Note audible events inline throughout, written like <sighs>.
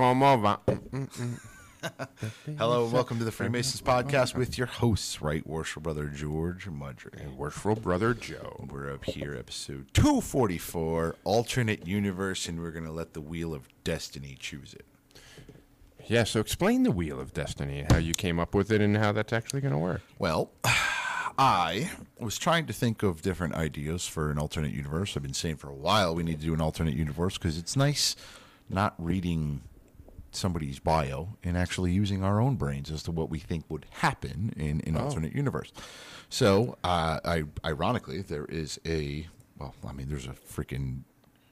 Oye, ¿cómo va? Hello, and welcome to the Freemasons Podcast with your hosts, Right Worship Brother George Mudry. And worshipful brother Joe. We're up here, episode 244, Alternate Universe, and we're going to let the Wheel of Destiny choose it. Yeah, so explain the Wheel of Destiny, how you came up with it, and how that's actually going to work. Well, <sighs> I was trying to think of different ideas for an alternate universe. I've been saying for a while we need to do an alternate universe because it's nice not reading somebody's bio and actually using our own brains as to what we think would happen in an alternate universe. So, uh, I ironically, there is a well, I mean, there's a freaking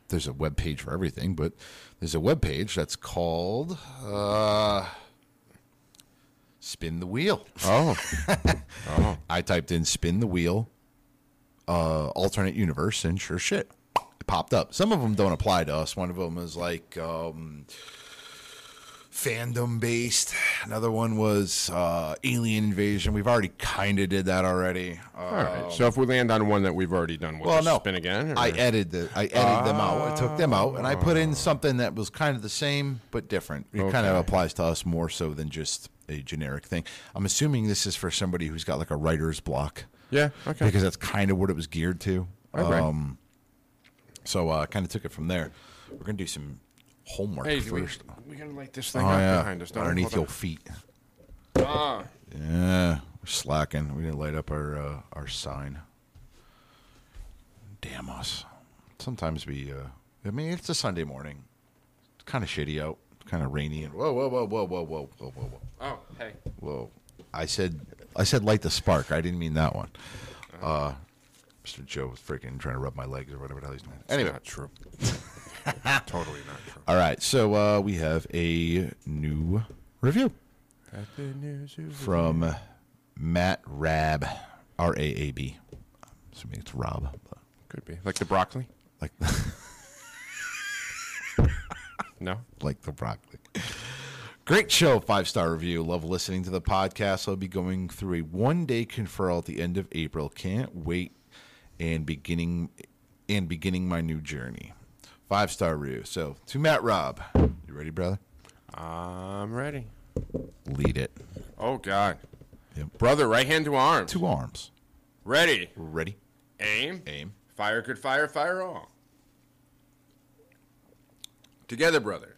there's a web page for everything, but there's a web page that's called uh, Spin the Wheel. Oh. <laughs> I typed in spin the wheel, uh, alternate universe, and sure shit, it popped up. Some of them don't apply to us. One of them is like um, fandom based. Another one was uh, alien invasion. We've already kind of did that already. All right. So if we land on one that we've already done, we'll well, no, spin again? or- I edited the, I edited them out. I took them out, and I put in something that was kind of the same but different. It kind of applies to us more so than just a generic thing. I'm assuming this is for somebody who's got like a writer's block. Yeah, okay. because that's kind of what it was geared to. Okay. Um, so I uh, kind of took it from there. We're gonna do some homework hey, do we, first. we got to light this Oh thing up yeah, behind us. don't we? underneath Hold your feet. on. Ah. Yeah, we're slacking. We didn't light up our uh, our sign. Damn us. Sometimes we. Uh, I mean, it's a Sunday morning. It's kind of shitty out. Kind of rainy and whoa, whoa, whoa, whoa, whoa, whoa, whoa, whoa, whoa. Oh, hey. Whoa. I said I said light the spark. I didn't mean that one. Uh Mr. Joe was freaking trying to rub my legs or whatever the hell he's doing. Anyway. Not true. <laughs> <laughs> totally not true. All right. So uh, we have a new review from Matt Raab, R A A B. Assuming it's Rob. But Could be. Like the broccoli? like <laughs> No? like the broccoli. Great show, five star review. Love listening to the podcast. I'll be going through a one day conferral at the end of April. Can't wait and beginning and beginning my new journey. Five star review. So to Matt Rob, you ready, brother? I'm ready. Lead it. Oh, God. Yep. Brother, right hand to arms. Two arms. Ready. Ready? Aim. Aim. Fire could fire, fire all. Together, brother.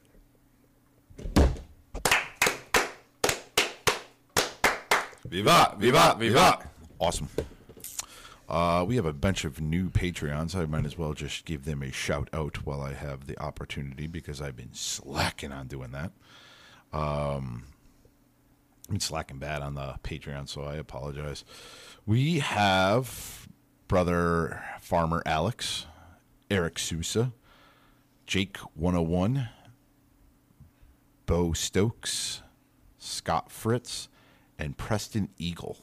Viva, viva, viva. Awesome. Uh, we have a bunch of new Patreons. I might as well just give them a shout out while I have the opportunity because I've been slacking on doing that. Um, I've been slacking bad on the Patreon, so I apologize. We have brother Farmer Alex, Eric Sousa, Jake 101, Bo Stokes, Scott Fritz, and Preston Eagle.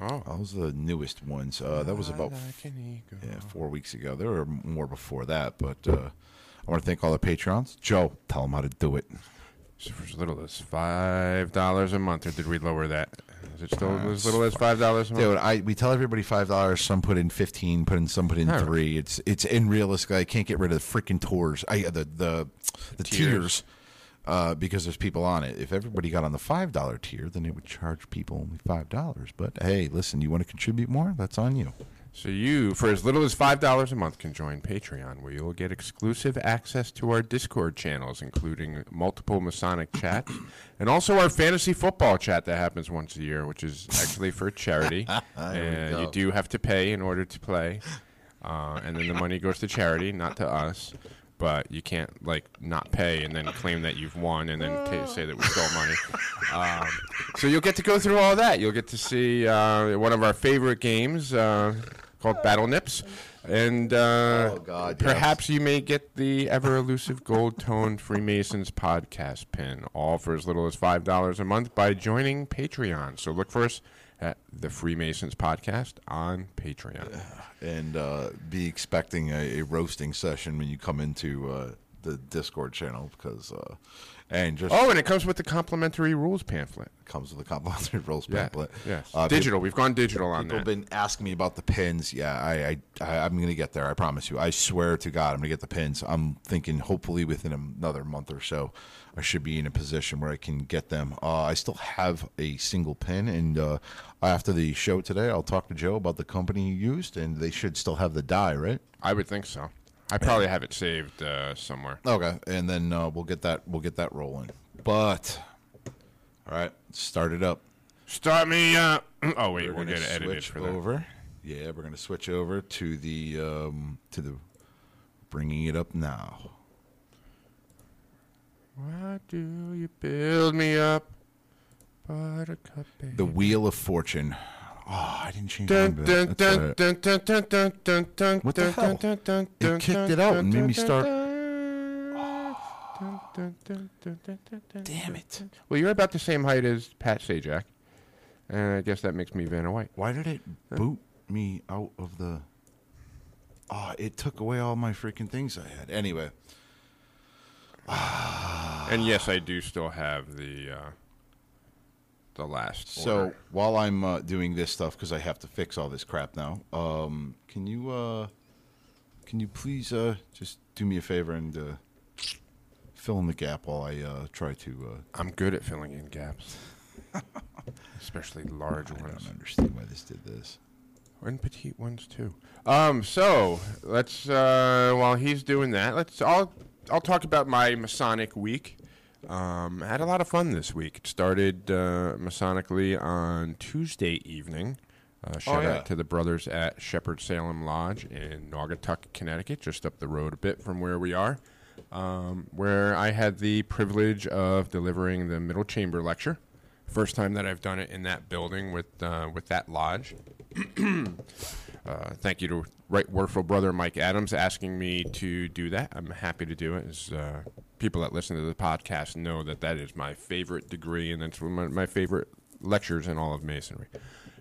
Oh. Those are the newest ones. Uh, that was about yeah, four weeks ago. There were more before that, but uh, I want to thank all the patrons. Joe, tell them how to do it. So for as little as five dollars a month, or did we lower that? Is it still as little as five dollars a month? Dude, I we tell everybody five dollars. Some put in fifteen. Put in some put in All right. three. It's it's unrealistic. I can't get rid of the freaking tours. I the the the Tiers. tiers. Uh, because there's people on it. If everybody got on the five dollar tier, then it would charge people only five dollars. But hey, listen, you want to contribute more? That's on you. So you, for as little as five dollars a month, can join Patreon, where you'll get exclusive access to our Discord channels, including multiple Masonic chats, <coughs> and also our fantasy football chat that happens once a year, which is actually for charity. <laughs> and you do have to pay in order to play, uh, and then the money goes to charity, not to us. But you can't like not pay and then claim that you've won and then ta say that we stole money. <laughs> Um, so you'll get to go through all that. You'll get to see uh, one of our favorite games uh, called Battle Nips, and uh, Oh, God, yes. perhaps you may get the ever elusive gold toned Freemasons podcast pin, all for as little as five dollars a month by joining Patreon. So look for us at the Freemasons podcast on Patreon. and uh, be expecting a, a roasting session when you come into uh, the Discord channel because uh, and just Oh, and it comes with the complimentary rules pamphlet. comes with a complimentary <laughs> rules Yeah, pamphlet. yes, Uh, digital. We've gone digital on People have that. been asking me about the pins. Yeah, I, I, I I'm gonna get there. I promise you. I swear to God, I'm gonna get the pins. I'm thinking hopefully within another month or so, I should be in a position where I can get them. Uh, I still have a single pin, and uh, after the show today, I'll talk to Joe about the company you used, and they should still have the die, right? I would think so. I probably have it saved uh, somewhere. Okay, and then uh, we'll get that we'll get that rolling. But all right, start it up. Start me up. <clears throat> Oh wait, We're we'll gonna get it edited switch for that. over. Yeah, we're gonna switch over to the um, to the bringing it up now. Why do you build me up, Buttercup? Baby? The Wheel of Fortune. Oh, I didn't change Dun, the dun, That's dun, dun, dun, dun, dun, dun, dun, What the hell? It kicked it out and made me start- Damn it. Well, you're about the same height as Pat Sajak, and I guess that makes me Vanna White. Why did it boot me out of the? Oh, it took away all my freaking things I had. Anyway, <sighs> And yes, I do still have the uh, the last. so order. while I'm uh, doing this stuff because I have to fix all this crap now, um, can you uh, can you please uh, just do me a favor and uh, fill in the gap while I uh, try to? Uh, I'm good at filling in gaps, <laughs> especially large I ones. I don't understand why this did this. and petite ones too. Um, so let's uh, while he's doing that, let's I'll I'll talk about my Masonic week. Um, I had a lot of fun this week. It started uh, Masonically on Tuesday evening. Uh, shout yeah. out to the brothers at Shepherd Salem Lodge in Naugatuck, Connecticut, just up the road a bit from where we are, um, where I had the privilege of delivering the middle chamber lecture. First time that I've done it in that building with uh, with that lodge. <clears throat> Uh, thank you to Right Worthful Brother Mike Adams asking me to do that. I'm happy to do it. As uh, people that listen to the podcast know that that is my favorite degree, and that's one of my, favorite lectures in all of Masonry.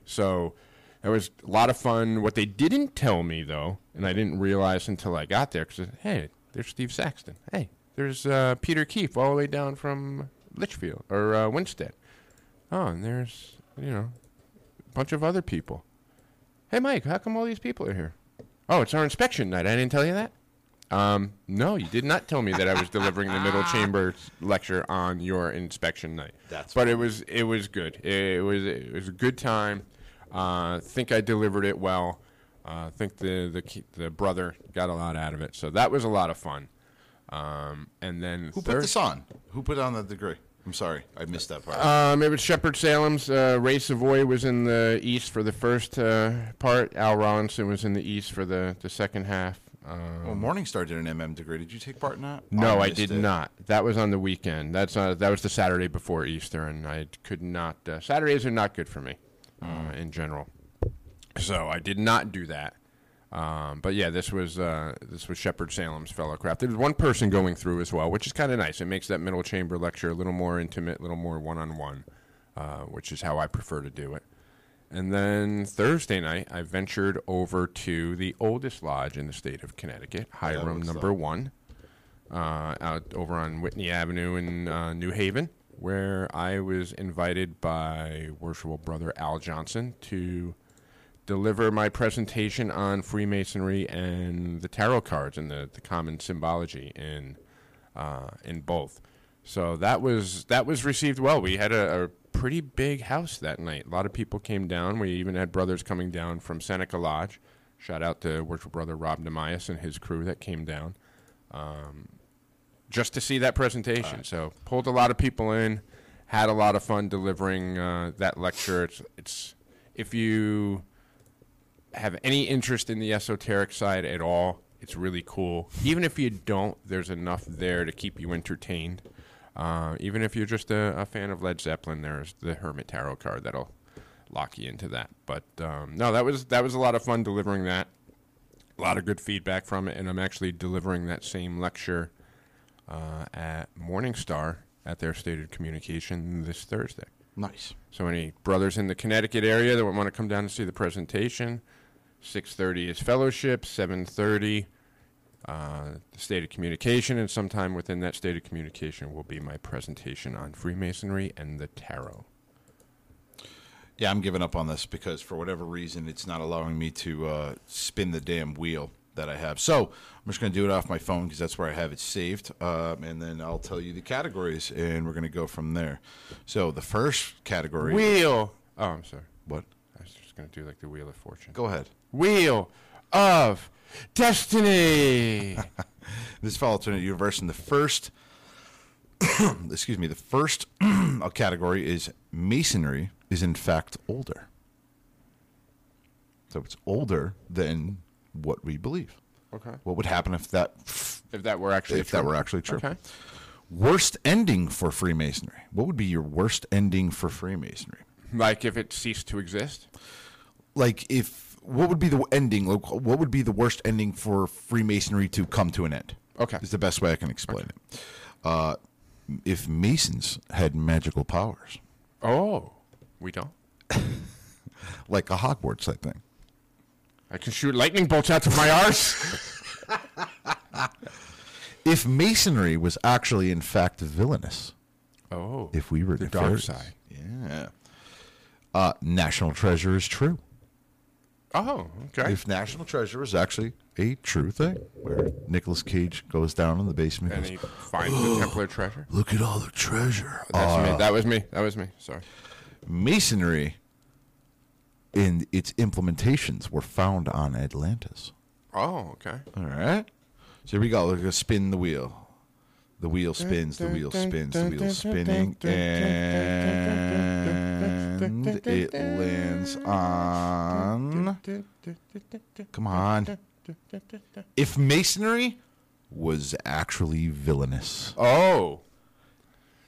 So it was a lot of fun. What they didn't tell me though, and I didn't realize until I got there, because hey, there's Steve Saxton. Hey, there's uh, Peter Keefe all the way down from Litchfield or uh, Winsted. Oh, and there's you know a bunch of other people. Hey, Mike, how come all these people are here? Oh, it's our inspection night. I didn't tell you that. Um, no, you did not tell me that I was delivering the middle <laughs> chamber lecture on your inspection night. That's but it was it was good. It was it was a good time. Uh, think I delivered it well. Uh, think the the the brother got a lot out of it. So that was a lot of fun. Um, and then Who third- put this on? Who put on the degree? I'm sorry, I missed that part. um, it was Shepherd Salem's. Uh, Ray Savoy was in the East for the first uh, part. Al Ronson was in the East for the, the second half. Um, well, Morningstar did an MM degree. Did you take part in that? no, I missed did it. not. That was on the weekend. That's uh, that was the Saturday before Easter, and I could not. Uh, Saturdays are not good for me uh, in general, so I did not do that. Um, but yeah, this was uh, this was Shepherd Salem's fellow craft. There was one person going through as well, which is kind of nice. It makes that middle chamber lecture a little more intimate, a little more one on one, which is how I prefer to do it. And then Thursday night, I ventured over to the oldest lodge in the state of Connecticut, Hiram Number? One, uh, out over on Whitney Avenue in uh, New Haven, where I was invited by worshipful brother Al Johnson to deliver my presentation on Freemasonry and the tarot cards and the, the common symbology in uh, in both. So that was that was received well. We had a, a pretty big house that night. A lot of people came down. We even had brothers coming down from Seneca Lodge Shout out to worship brother Rob Demias and his crew that came down um, just to see that presentation. So pulled a lot of people in, had a lot of fun delivering uh, that lecture. It's, it's if you have any interest in the esoteric side at all, it's really cool. Even if you don't, there's enough there to keep you entertained. Uh, even if you're just a, a fan of Led Zeppelin, there's the Hermit Tarot card that'll lock you into that. But um, no, that was that was a lot of fun delivering that. A lot of good feedback from it, and I'm actually delivering that same lecture uh, at Morningstar at their stated communication this Thursday. Nice. So any brothers in the Connecticut area that want to come down and see the presentation, 6:30 is fellowship, 7:30 uh, the state of communication, and sometime within that state of communication will be my presentation on Freemasonry and the tarot. Yeah, I'm giving up on this because for whatever reason, it's not allowing me to uh, spin the damn wheel that I have. So I'm just going to do it off my phone because that's where I have it saved. Um, and then I'll tell you the categories, and we're going to go from there. So the first category. Wheel. Oh, I'm sorry. What? Just gonna do like the Wheel of Fortune. Go ahead. Wheel of Destiny. <laughs> This is alternate universe, and the first, <coughs> excuse me, the first <coughs> category is masonry is in fact older. So it's older than what we believe. okay. What would happen if that If that were actually if that true. were actually true? Okay. Worst ending for Freemasonry. What would be your worst ending for Freemasonry? Like if it ceased to exist. Like if what would be the ending? like, What would be the worst ending for Freemasonry to come to an end? Okay. is the best way I can explain it. Uh, if Masons had magical powers, Oh, we don't. <laughs> like a Hogwarts type thing. I can shoot lightning bolts out of my arse. <laughs> If Masonry was actually, in fact, villainous, Oh, if we were the dark side. yeah. Uh, National Treasure is true. Oh, okay. If National Treasure is actually a true thing, where Nicolas Cage goes down in the basement, and and he goes, finds the Templar treasure. "Look at all the treasure." That's Uh, me. That was me. That was me. Sorry. Masonry and its implementations were found on Atlantis. Oh, okay. All right. So here we go. We're going to spin the wheel. The wheel spins, the wheel spins, the wheel spinning, and it lands on. Come on. If masonry was actually villainous, Oh,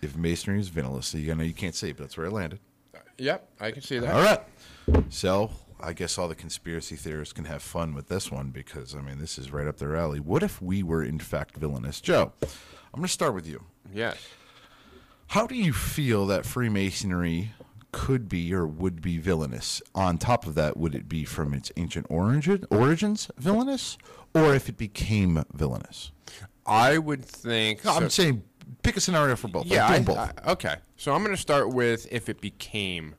if masonry is villainous, you know you can't say, it, but that's where it landed. Uh, yep. I can see that. All right. So I guess all the conspiracy theorists can have fun with this one because I mean this is right up their alley. What if we were in fact villainous, Joe? I'm going to start with you. Yes. How do you feel that Freemasonry could be or would be villainous? On top of that, would it be from its ancient origin, origins villainous, or if it became villainous? I would think. No, so- I'm saying pick a scenario for both. yeah. I, both. I- okay. So I'm going to start with if it became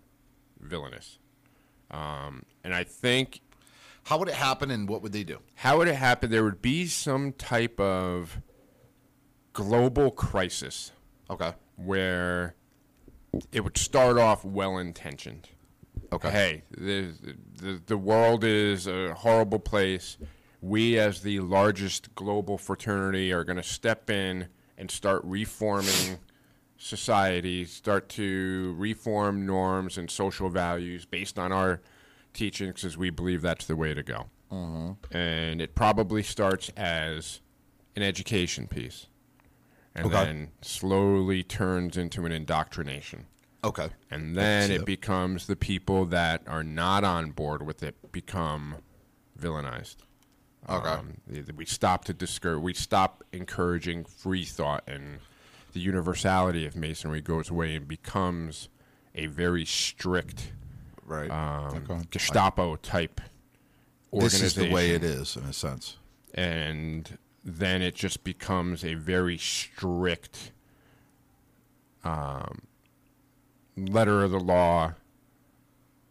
villainous, um, and I think How would it happen, and what would they do? how would it happen? There would be some type of global crisis Okay. where it would start off well intentioned. Okay. Hey, the, the the world is a horrible place. We, as the largest global fraternity, are going to step in and start reforming society, start to reform norms and social values based on our teachings, because we believe that's the way to go. Mm-hmm. And it probably starts as an education piece, and Okay. then slowly turns into an indoctrination. Okay. And then it becomes the people that are not on board with it become villainized. Okay. Um, we stop to discourage. We stop encouraging free thought, and the universality of masonry goes away and becomes a very strict Right. um, Okay. Gestapo type this organization. is the way it is, in a sense. and then it just becomes a very strict um, letter of the law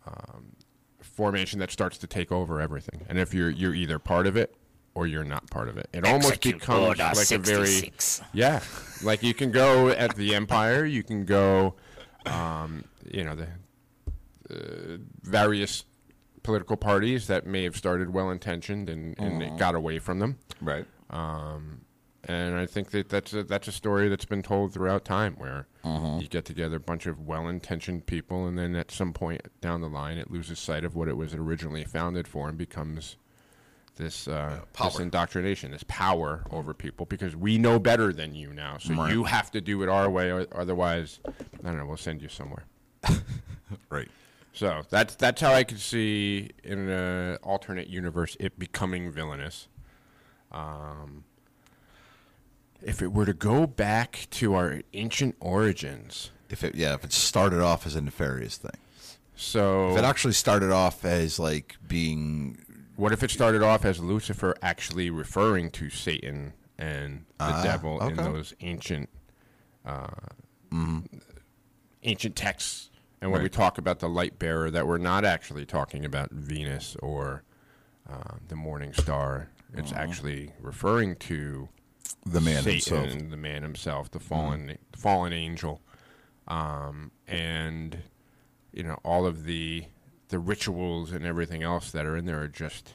um, formation that starts to take over everything. And if you're you're either part of it or you're not part of it, it almost becomes like a very 66. yeah, like you can go at the Empire, you can go, um, you know the uh, various political parties that may have started well intentioned and, and it got away from them. Right. And I think that that's a, that's a story that's been told throughout time where you get together a bunch of well intentioned people, and then at some point down the line, it loses sight of what it was originally founded for and becomes this uh, this indoctrination, this power over people because we know better than you now. So Right. you have to do it our way, or otherwise, I don't know, we'll send you somewhere. <laughs> Right. So that's that's how I could see in an alternate universe it becoming villainous. Um, if it were to go back to our ancient origins, If it yeah, if it started off as a nefarious thing. so If it actually started off as like being what if it started off as Lucifer actually referring to Satan and the Ah, devil in those ancient, uh, ancient texts? And when we talk about the light bearer, that we're not actually talking about Venus or uh, the morning star. It's actually referring to the man Satan, himself. the man himself, the fallen fallen angel, um, and you know all of the the rituals and everything else that are in there are just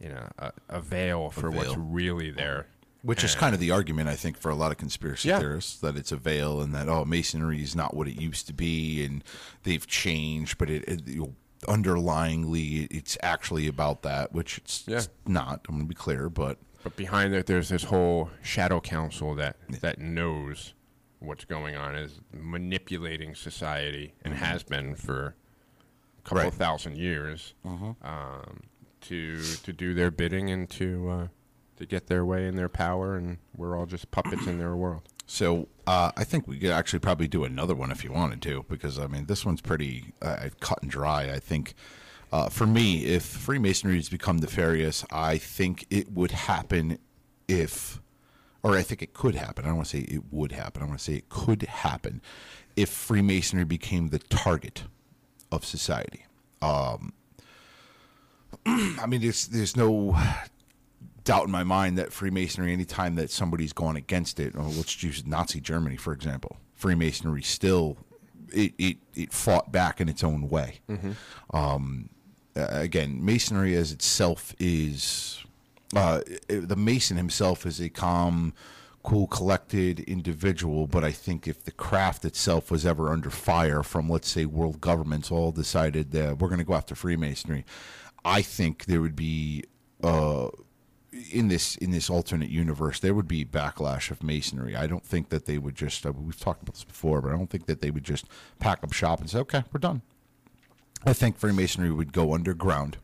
you know a, a veil for what's veil. really there. Which is kind of the argument, I think, for a lot of conspiracy Yeah. theorists that it's a veil and that oh, masonry is not what it used to be, and they've changed, but it, it underlyingly it's actually about that, which it's, Yeah. it's not. I'm going to be clear, but But behind that, there's this whole shadow council that that knows what's going on, is manipulating society, and has been for a couple Right. thousand years, um, to to do their bidding and to uh, to get their way and their power, and we're all just puppets in their world. So uh, I think we could actually probably do another one if you wanted to, because I mean this one's pretty uh, cut and dry. I think uh, for me, if Freemasonry has become nefarious, I think it would happen if, or I think it could happen. I don't want to say it would happen. I want to say it could happen if Freemasonry became the target of society. Um, <clears throat> I mean, there's there's no doubt in my mind that Freemasonry, anytime that somebody's gone against it, or let's use Nazi Germany for example, Freemasonry still it it, it fought back in its own way. Um, uh, again, Masonry as itself is uh, the Mason himself is a calm, cool, collected individual. But I think if the craft itself was ever under fire from, let's say, world governments all decided that we're going to go after Freemasonry, I think there would be. Uh, in this in this alternate universe, there would be backlash of masonry. I don't think that they would just. Uh, we've talked about this before, but I don't think that they would just pack up shop and say, "Okay, we're done." I think Freemasonry would go underground,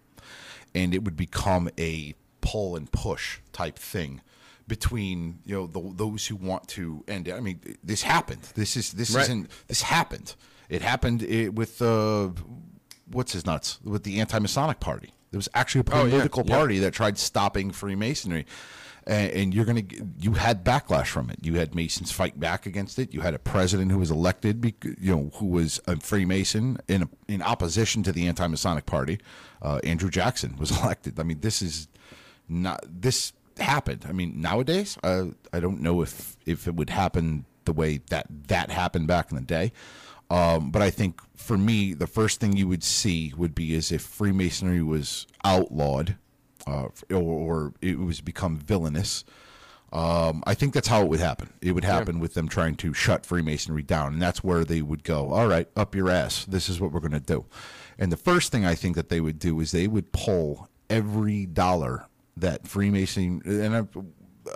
and it would become a pull and push type thing between you know the, those who want to end it. I mean, this happened. This is this Right. isn't this happened. It happened eh, with uh, what's his nuts with the anti-Masonic party. There was actually a Oh, yeah. political Yeah. party that tried stopping Freemasonry. And, and you're gonna, you had backlash from it. You had Masons fight back against it. You had a president who was elected, you know, who was a Freemason in in opposition to the anti-Masonic party. Uh, Andrew Jackson was <laughs> elected. I mean, this is not this happened. I mean, nowadays, uh, I don't know if if it would happen the way that that happened back in the day. Um, but I think for me, the first thing you would see would be as if Freemasonry was outlawed, uh, or, or it was become villainous. Um, I think that's how it would happen. It would happen with them trying to shut Freemasonry down, and that's where they would go. All right, up your ass. This is what we're going to do. And the first thing I think that they would do is they would pull every dollar that Freemason and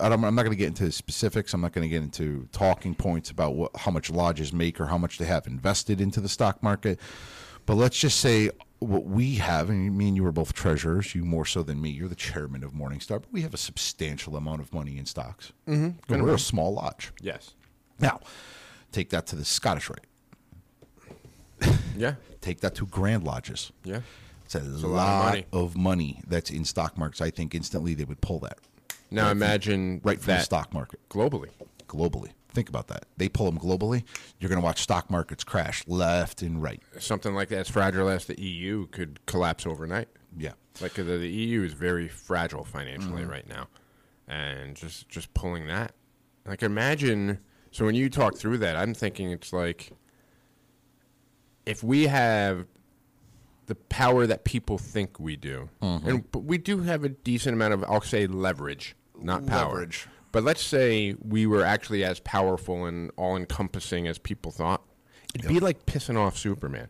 I, I'm not going to get into specifics. I'm not going to get into talking points about what, how much lodges make or how much they have invested into the stock market. But let's just say what we have, and me and you are both treasurers, you more so than me. You're the chairman of Morningstar, but we have a substantial amount of money in stocks. Mm-hmm. We're a small lodge. Yes. Now, take that to the Scottish Rite. Yeah. <laughs> Take that to Grand Lodges. Yeah. It's a, a lot, lot of money. of money that's in stock markets. I think instantly they would pull that Now imagine right from the stock market globally. globally. Think about that. They pull them globally. You're going to watch stock markets crash left and right. Something like that, as fragile as the EU, could collapse overnight. Yeah. Like uh, the, the EU is very fragile financially Mm-hmm. right now, and just just pulling that. Like imagine. So when you talk through that, I'm thinking it's like if we have the power that people think we do, Mm-hmm. and but we do have a decent amount of I'll say leverage, not power. Leverage. But let's say we were actually as powerful and all encompassing as people thought. It'd be like pissing off Superman.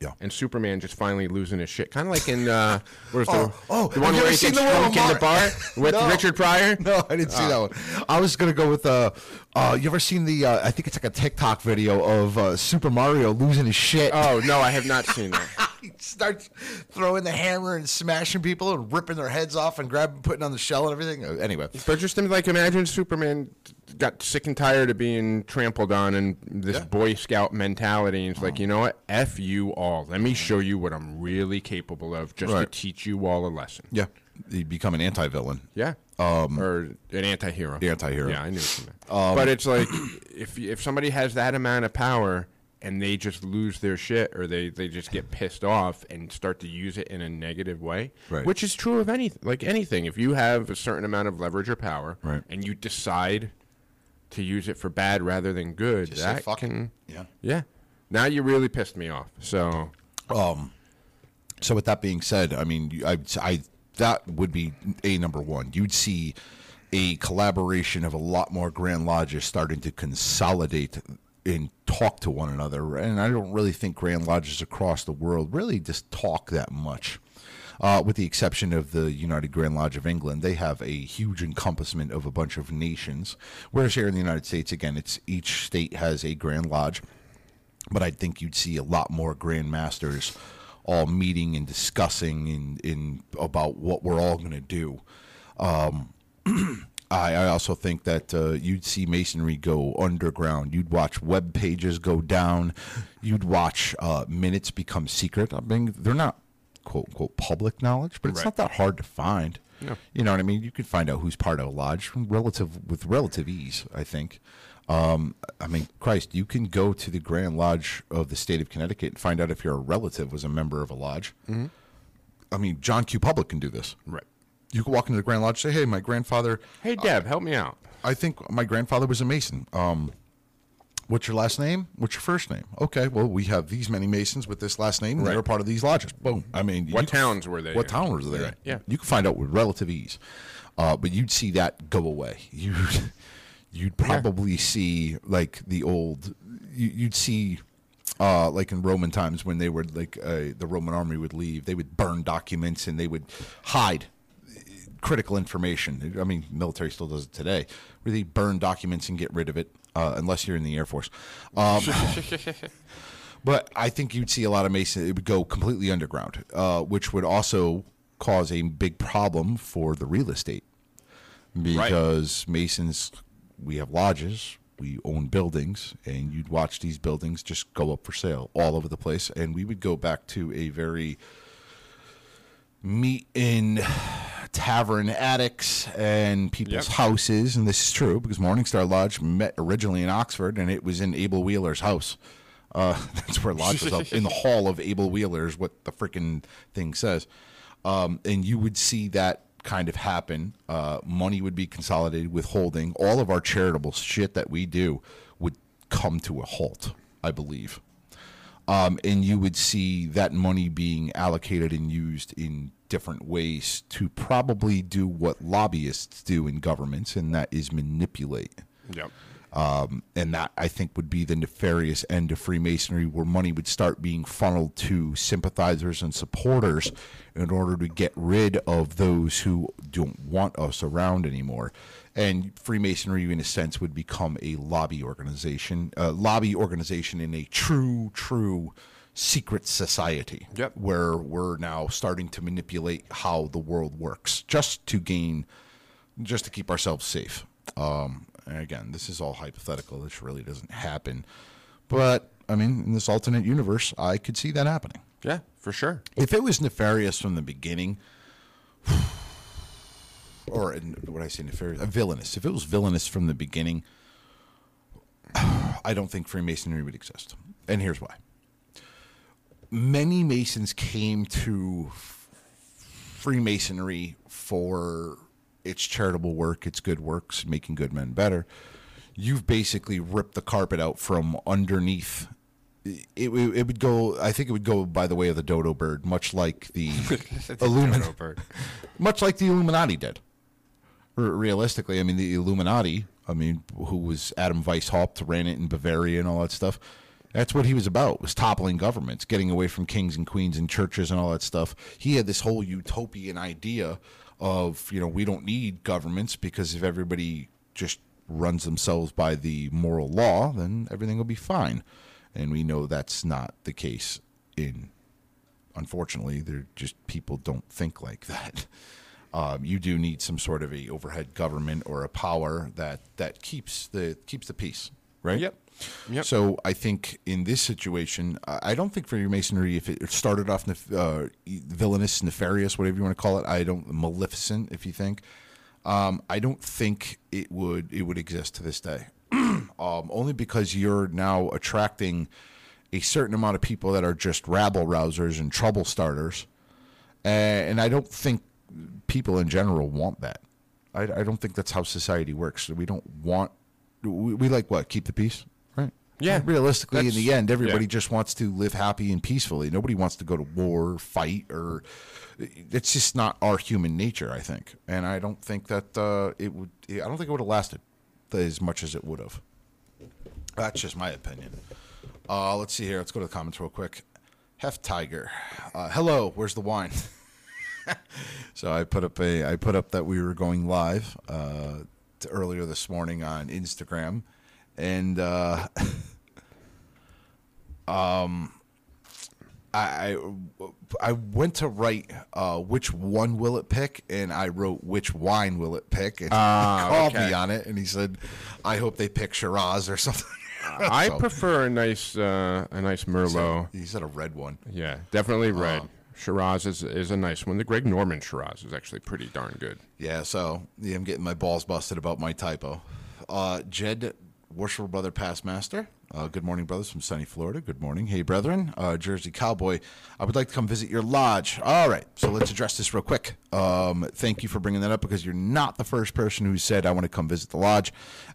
Yeah. And Superman just finally losing his shit, kind of like in uh, what was the, Oh, oh, the one where he gets drunk in the bar <laughs> with No. Richard Pryor. No, I didn't see that one. I was gonna go with uh, uh, you ever seen the? Uh, I think it's like a TikTok video of uh, Super Mario losing his shit. Oh no, I have not seen that. <laughs> <laughs> he starts throwing the hammer and smashing people and ripping their heads off and grabbing, putting on the shell and everything. Uh, Anyway, But just like imagine Superman got sick and tired of being trampled on and this Yeah. Boy Scout mentality, and it's like, you know what? F you all. Let me show you what I'm really capable of, just Right. to teach you all a lesson. yeah, he'd become an anti-villain. Yeah. Um, or an anti-hero. The anti-hero. Yeah, I knew you meant. but it's like <clears throat> if if somebody has that amount of power and they just lose their shit or they, they just get pissed off and start to use it in a negative way, Right. which is true of any like anything. If you have a certain amount of leverage or power Right. and you decide to use it for bad rather than good, Just that "Fuck it." can Yeah. yeah. Now you really pissed me off. So Um, so with that being said, I mean, I, I that would be a number one. You'd see a collaboration of a lot more Grand Lodges starting to consolidate and talk to one another. And I don't really think Grand Lodges across the world really just talk that much. Uh, with the exception of the United Grand Lodge of England, they have a huge encompassment of a bunch of nations. Whereas here in the United States, again, it's each state has a Grand Lodge but I think you'd see a lot more grandmasters all meeting and discussing in, in about what we're all going to do. Um, <clears throat> I, I also think that uh, you'd see masonry go underground. You'd watch web pages go down. You'd watch uh, minutes become secret. I mean, they're not quote unquote public knowledge, but it's Right. not that hard to find. No. You know what I mean? You can find out who's part of a lodge relative with relative ease. I think. Um, I mean, Christ, you can go to the Grand Lodge of the state of Connecticut and find out if your relative was a member of a lodge. Mm-hmm. I mean, John Q. Public can do this. Right. You could walk into the Grand Lodge, say, "Hey, my grandfather. Hey Deb, help me out. I think my grandfather was a Mason. Um, what's your last name? What's your first name? Okay, well, we have these many Masons with this last name. and Right. They're part of these lodges. Boom. I mean, What towns were they What in? town was they? Right, yeah. you can find out with relative ease. Uh, but you'd see that go away. <laughs> You, you'd probably see like the old. You, you'd see. Uh, like in Roman times, when they were like uh, the Roman army would leave, they would burn documents and they would hide critical information. I mean, military still does it today, where they burn documents and get rid of it, uh, unless you're in the Air Force. Um, <laughs> but I think you'd see a lot of Mason. It would go completely underground, uh, which would also cause a big problem for the real estate because Masons, we have lodges. We own buildings, and you'd watch these buildings just go up for sale all over the place. And we would go back to a very meet in tavern attics and people's Yep. houses, and this is true because Morningstar Lodge met originally in Oxford, and it was in Abel Wheeler's house. Uh, <laughs> that's where Lodge was up in the <laughs> hall of Abel Wheeler's. What the freaking thing says, um, and you would see that kind of happen. Uh, money would be consolidated, withholding all of our charitable shit that we do would come to a halt. I believe um, and you would see that money being allocated and used in different ways to probably do what lobbyists do in governments, and that is manipulate. Yep. Um, and that I think would be the nefarious end of Freemasonry, where money would start being funneled to sympathizers and supporters in order to get rid of those who don't want us around anymore. And Freemasonry, in a sense, would become a lobby organization, a lobby organization in a true, true secret society, Yep. where we're now starting to manipulate how the world works, just to gain just to keep ourselves safe. Um, and again, this is all hypothetical. This really doesn't happen. But, I mean, in this alternate universe, I could see that happening. Yeah, for sure. If it was nefarious from the beginning, or what I say nefarious, uh, villainous. If it was villainous from the beginning, <sighs> I don't think Freemasonry would exist. And here's why. Many Masons came to Freemasonry for its charitable work, its good works, making good men better. You've basically ripped the carpet out from underneath it, would- it would go. I think it would go by the way of the dodo bird, much like the <laughs> Illuminati, <laughs> much like the Illuminati did. R- realistically, I mean the Illuminati. I mean, who was Adam Weishaupt, ran it in Bavaria and all that stuff. That's what he was about: was toppling governments, getting away from kings and queens and churches and all that stuff. He had this whole utopian idea of you know we don't need governments because if everybody just runs themselves by the moral law, then everything will be fine. And we know that's not the case in unfortunately, they're just people don't think like that. <laughs> Um, you do need some sort of a overhead government or a power that that keeps the keeps the peace, right? Yep. Yep. So I think in this situation, I don't think Freemasonry, if it started off nef- uh, villainous, nefarious, whatever you want to call it, I don't maleficent, if you think, um, I don't think it would it would exist to this day. <clears throat> um, only because you're now attracting a certain amount of people that are just rabble rousers and trouble starters, and I don't think people in general want that. I, I don't think that's how society works. We don't want. We, we like what keep the peace, right? Yeah, Realistically, in the end, everybody yeah. just wants to live happy and peacefully. Nobody wants to go to war, fight, or it's just not our human nature. I think, and I don't think that uh, it would. I don't think it would have lasted as much as it would have. That's just my opinion. Uh, let's see here. Let's go to the comments real quick. Hef Tiger, uh, hello. Where's the wine? <laughs> so I put up a I put up that we were going live uh, t- earlier this morning on Instagram, and uh, <laughs> um, I I went to write uh, which one will it pick, and I wrote which wine will it pick, and Ah, <laughs> he called okay. me on it, and he said, I hope they pick Shiraz or <laughs> something. I So- prefer a nice uh, a nice Merlot. He said a red one. Yeah, definitely Uh, red. Shiraz is, is a nice one. The Greg Norman Shiraz is actually pretty darn good. Yeah, so yeah, I'm getting my balls busted about my typo. Uh, Jed Worshipful Brother Past Master. Uh, good morning, brothers from sunny Florida. Good morning. Hey, brethren. Uh, Jersey Cowboy. I would like to come visit your lodge. All right, so let's address this real quick. Um, thank you for bringing that up because you're not the first person who said, I want to come visit the lodge.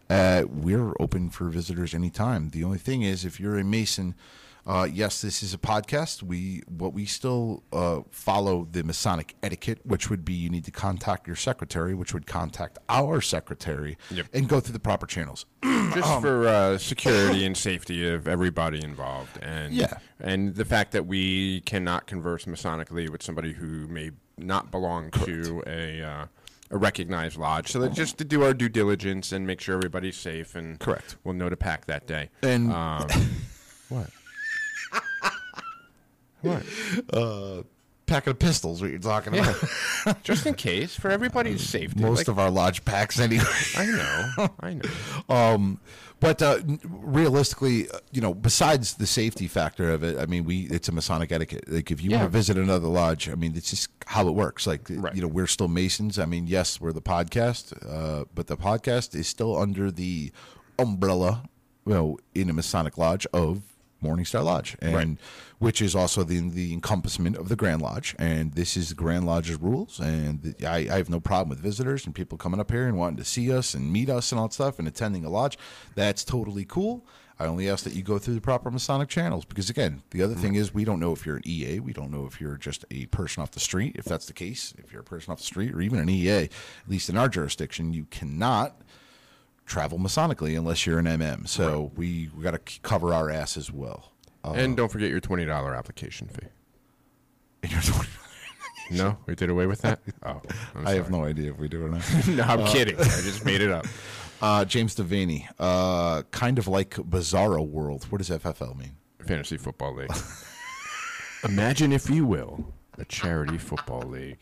Uh, we're open for visitors anytime. The only thing is, if you're a Mason, uh, yes, this is a podcast. We what we still uh, follow the Masonic etiquette, which would be you need to contact your secretary, which would contact our secretary, Yep. and go through the proper channels. Just Um, for uh, security and safety of everybody involved, and Yeah. and the fact that we cannot converse masonically with somebody who may not belong to a uh, a recognized lodge. So that just to do our due diligence and make sure everybody's safe, and Correct. we'll know to pack that day. And- um, <laughs> what? What? <laughs> Packet of pistols, what you're talking about? <laughs> Just in case, for everybody's safety. Most Like, of our lodge packs, anyway. <laughs> I know, I know. Um, but uh, realistically, uh, you know, besides the safety factor of it, I mean, we it's a Masonic etiquette. Like, if you Yeah. want to visit another lodge, I mean, it's just how it works. Like, Right. you know, we're still Masons. I mean, yes, we're the podcast, uh, but the podcast is still under the umbrella, you know, in a Masonic lodge of Morningstar Lodge, and Right. which is also the the encompassment of the Grand Lodge. And this is the Grand Lodge's rules. And the, I, I have no problem with visitors and people coming up here and wanting to see us and meet us and all that stuff and attending a lodge. That's totally cool. I only ask that you go through the proper Masonic channels because, again, the other thing is we don't know if you're an EA. We don't know if you're just a person off the street. If that's the case, if you're a person off the street or even an EA, at least in our jurisdiction, you cannot travel Masonically unless you're an MM. So we, we got to cover our ass as well. Uh, And don't forget your twenty dollar application fee. <laughs> <laughs> No, we did away with that. <laughs> Oh, I have no idea if we do or not. no, I'm kidding. I just made it up. Uh, James Devaney, uh, kind of like Bizarro World. What does FFL mean? Fantasy Football League. Imagine, if you will, a charity football league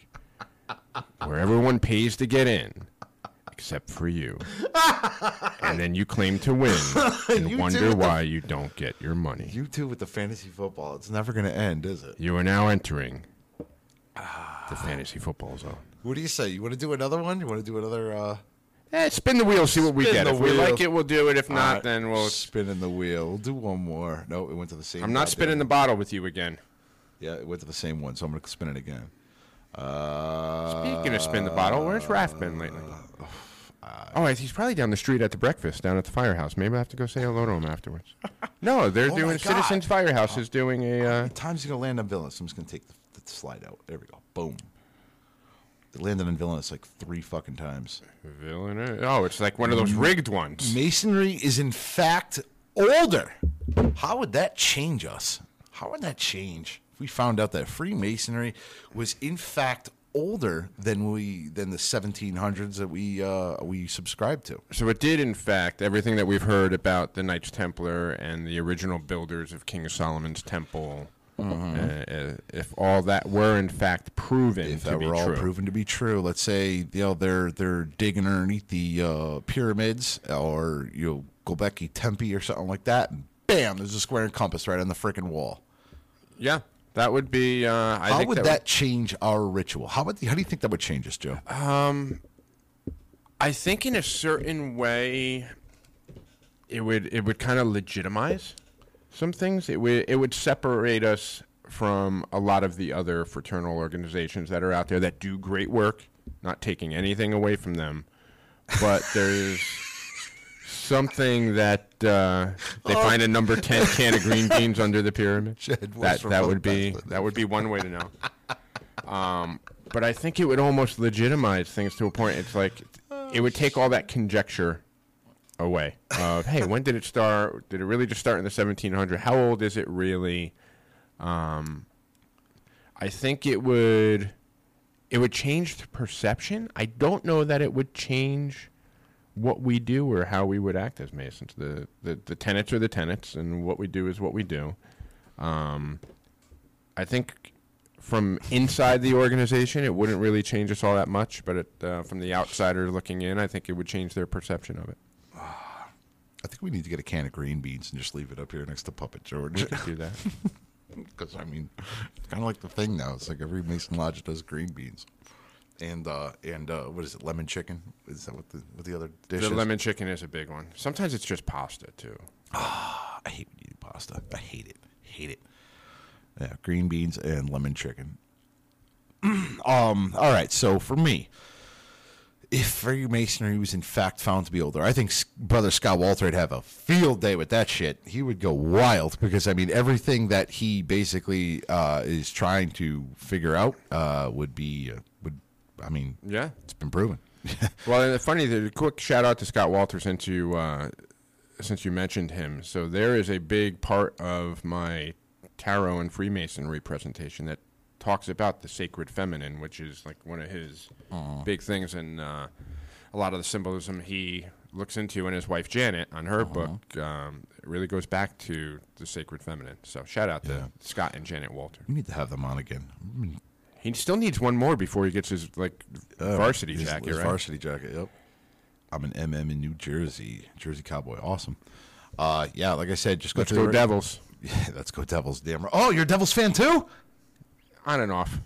where everyone pays to get in, except for you, <laughs> and then you claim to win <laughs> and You wonder why you don't get your money. You too with the fantasy football. It's never going to end, is it? You are now entering the fantasy football zone. What do you say? You want to do another one? You want to do another? Uh, Eh, spin the wheel, see what we Spin get. the If we wheel. like it, we'll do it. If not, Alright, then we'll. spinning the wheel. We'll do one more. No, it went to the same. I'm not goddamn- spinning the bottle with you again. Yeah, it went to the same one, so I'm going to spin it again. Uh, Speaking of spin the bottle, where's Raph been lately? Oh, he's probably down the street at the breakfast down at the firehouse. Maybe I have to go say hello to him afterwards. <laughs> no, they're Oh doing Citizens Firehouse is doing a. Uh, times gonna land on villainous? I'm just gonna take the, the slide out. There we go. Boom. It landed on villainous like three fucking times. villain. Oh, it's like one of those rigged ones. Masonry is in fact older. How would that change us? How would that change if we found out that Freemasonry was in fact older than we than the 1700s that we uh, we subscribe to? So it did, in fact, everything that we've heard about the Knights Templar and the original builders of King Solomon's Temple. uh, uh, if all that were in fact proven If that were all true, proven to be true, let's say you know they're they're digging underneath the uh, pyramids or you know Gobekli Tepe or something like that, and bam, there's a square and compass right on the freaking wall. yeah, that would be. Uh, I How would that, that change our ritual? How would how do you think that would change us, Joe? I think in a certain way, it would it would kind of legitimize some things. It would it would separate us from a lot of the other fraternal organizations that are out there that do great work. Not taking anything away from them, but there's something that uh, they find a number ten <laughs> can of green beans under the pyramid. That that would be that would be one way to know. <laughs> Um, but I think it would almost legitimize things to a point. It's like it would take all that conjecture away. Of hey, when did it start? Did it really just start in the 1700? How old is it really? Um, I think it would it would change the perception. I don't know that it would change what we do or how we would act as Masons. The the, the tenets are the tenets, and what we do is what we do. Um, I think from inside the organization, it wouldn't really change us all that much. But it, uh, from the outsider looking in, I think it would change their perception of it. I think we need to get a can of green beans and just leave it up here next to Puppet George. We could do that. <laughs> Because I mean, it's kind of like the thing now. It's like every Mason Lodge does green beans, and uh, and uh, what is it? Lemon chicken? Is that what the what the other dish the is? lemon chicken is a big one. Sometimes it's just pasta too. Ah, I hate when you do pasta. I hate it. Hate it. Yeah, green beans and lemon chicken. <clears throat> um. All right. So for me, if Freemasonry was in fact found to be older, I think Brother Scott Walter would have a field day with that shit. He would go wild because I mean everything that he basically uh, is trying to figure out uh, would be uh. I mean, Yeah. it's been proven. <laughs> Well, and the funny, the quick shout out to Scott Walter since you uh, since you mentioned him. So there is a big part of my tarot and Freemasonry presentation that talks about the sacred feminine, which is like one of his big things, and uh, a lot of the symbolism he looks into in his wife Janet on her book. Um, really goes back to the sacred feminine. So shout out to Scott and Janet Walter. we need to have them on again. He still needs one more before he gets his like varsity Uh, His- jacket, his right? Varsity jacket. Yep. I'm an MM in New Jersey, Jersey Cowboy. Awesome. Uh, yeah, like I said, just go Let's to go the, Devils. <laughs> Yeah, let's go Devils. Damn. right. Oh, you're a Devils fan too? On and off.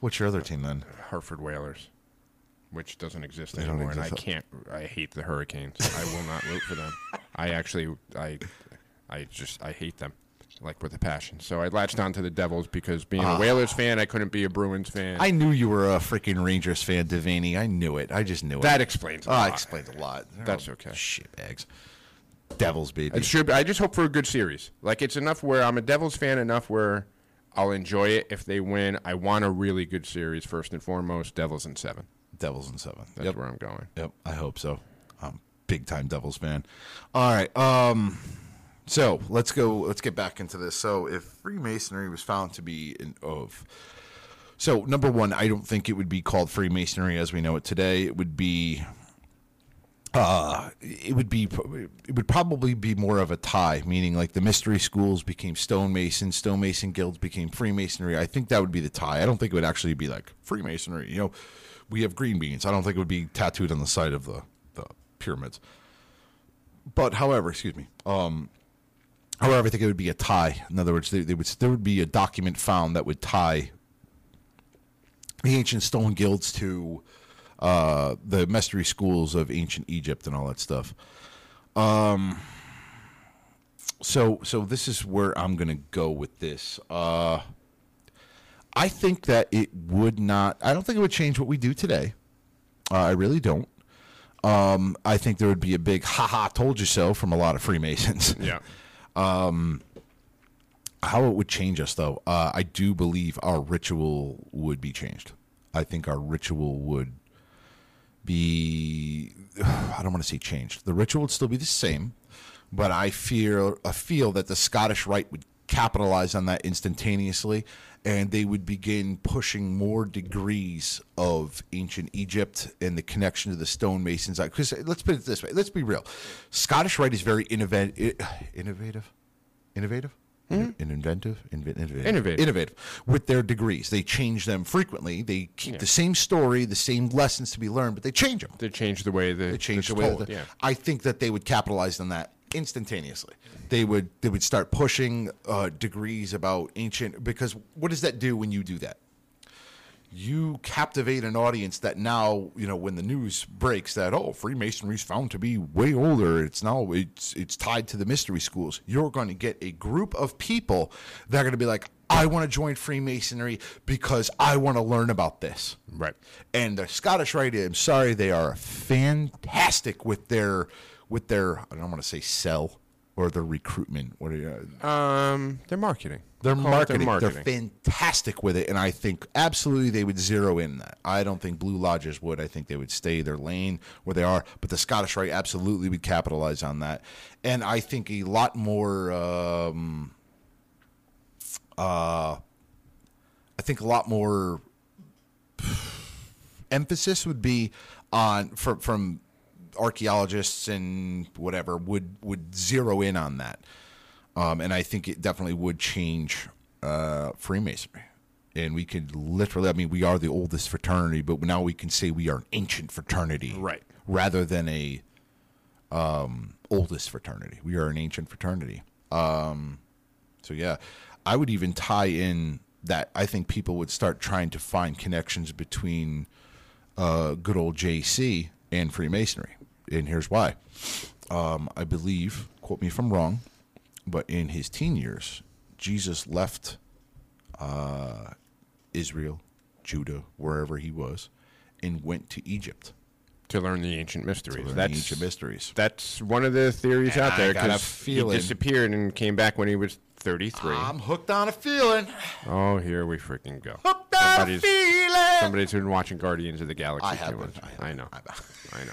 What's your other team then? Hartford Whalers, which doesn't exist don't anymore, and I can't. I hate the Hurricanes. I will not root for them. <laughs> I actually, I, I just, I hate them, like with a passion. So I latched on to the Devils because being a Whalers fan, I couldn't be a Bruins fan. I knew you were a freaking Rangers fan, Devaney. I knew it. I just knew it. that explains a lot. explains a lot. That's Oh, okay. Shit bags. Devils, baby. It should. Be, I just hope for a good series. Like it's enough where I'm a Devils fan enough where I'll enjoy it if they win. I want a really good series first and foremost. Devils in seven. Devils in seven. That's yep. where I'm going. Yep, I hope so. I'm big time Devils fan. All right. Um so let's go let's get back into this. So if Freemasonry was found to be an of so number one, I don't think it would be called Freemasonry as we know it today. It would be uh it would be it would probably be more of a tie meaning like the mystery schools became stonemason stonemason guilds became freemasonry. I think that would be the tie. I don't think it would actually be like freemasonry. You know we have green beans. I don't think it would be tattooed on the side of the the pyramids. But however excuse me um however i think it would be a tie in other words they, they would there would be a document found that would tie the ancient stone guilds to uh, the mystery schools of ancient Egypt and all that stuff. Um, so so this is where I'm gonna go with this. Uh, I think that it would not. I don't think it would change what we do today. Uh, I really don't. Um, I think there would be a big "ha ha, told you so" from a lot of Freemasons. Yeah. <laughs> How it would change us, though, uh, I do believe our ritual would be changed. I think our ritual would be. <sighs> I don't want to say changed. The ritual would still be the same, but I fear I feel that the Scottish Rite would capitalize on that instantaneously, and they would begin pushing more degrees of ancient Egypt and the connection to the stonemasons. Because let's put it this way: let's be real. Scottish Rite is very innovative. Innovative. Innovative. Hmm? In- inventive, Inve- innovative, Innovative. innovative with their degrees. They change them frequently. They keep the same story, the same lessons to be learned, but they change them. They change the way the They change the way. told, that yeah. I think that they would capitalize on that instantaneously. They would they would start pushing uh, degrees about ancient because what does that do when you do that? You captivate an audience that now you know when the news breaks that oh Freemasonry is found to be way older. It's now it's it's tied to the mystery schools. You're going to get a group of people that are going to be like I want to join Freemasonry because I want to learn about this. Right. And the Scottish Rite, I'm sorry, they are fantastic with their with their I don't want to say sell or their recruitment. What are you, Um, their marketing. their it marketing. They're fantastic with it, and I think absolutely they would zero in that. I don't think Blue Lodges would. I think they would stay their lane where they are. But the Scottish Rite absolutely would capitalize on that, and I think a lot more. Um, uh, I think a lot more <sighs> emphasis would be on from from archaeologists and whatever would would zero in on that, um, and I think it definitely would change uh, Freemasonry. And we could literally, I mean, we are the oldest fraternity, but now we can say we are an ancient fraternity, Right. Rather than a um, oldest fraternity, we are an ancient fraternity. Um, so yeah, I would even tie in that. I think people would start trying to find connections between uh, good old JC and Freemasonry, and here's why. Um, I believe, quote me if I'm wrong, but in his teen years, Jesus left uh, Israel, Judah, wherever he was, and went to Egypt to learn the ancient mysteries. learn that's the ancient mysteries. that's one of the theories And out there because he disappeared and came back when he was 33. I'm hooked on a feeling. oh, here we freaking go. Hooked on a feeling. somebody's been watching Guardians of the Galaxy I have too been. much. I I, know. I know.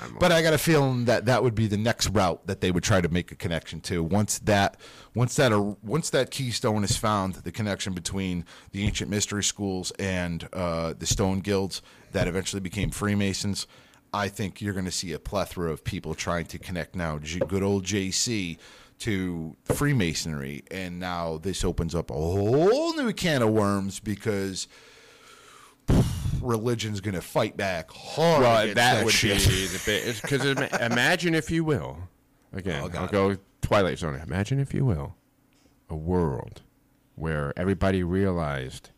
I'm But I got a feeling that that would be the next route that they would try to make a connection to. Once that, once that, once that keystone is found, the connection between the ancient mystery schools and uh, the Stone Guilds that eventually became Freemasons, I think you're going to see a plethora of people trying to connect now. Good old JC to Freemasonry, and now this opens up a whole new can of worms because. Religion's going to fight back hard. well, that that would shit. be the bit. Because <laughs> imagine, if you will, again, Oh, I'll go Twilight Zone. Imagine, if you will, a world where everybody realized,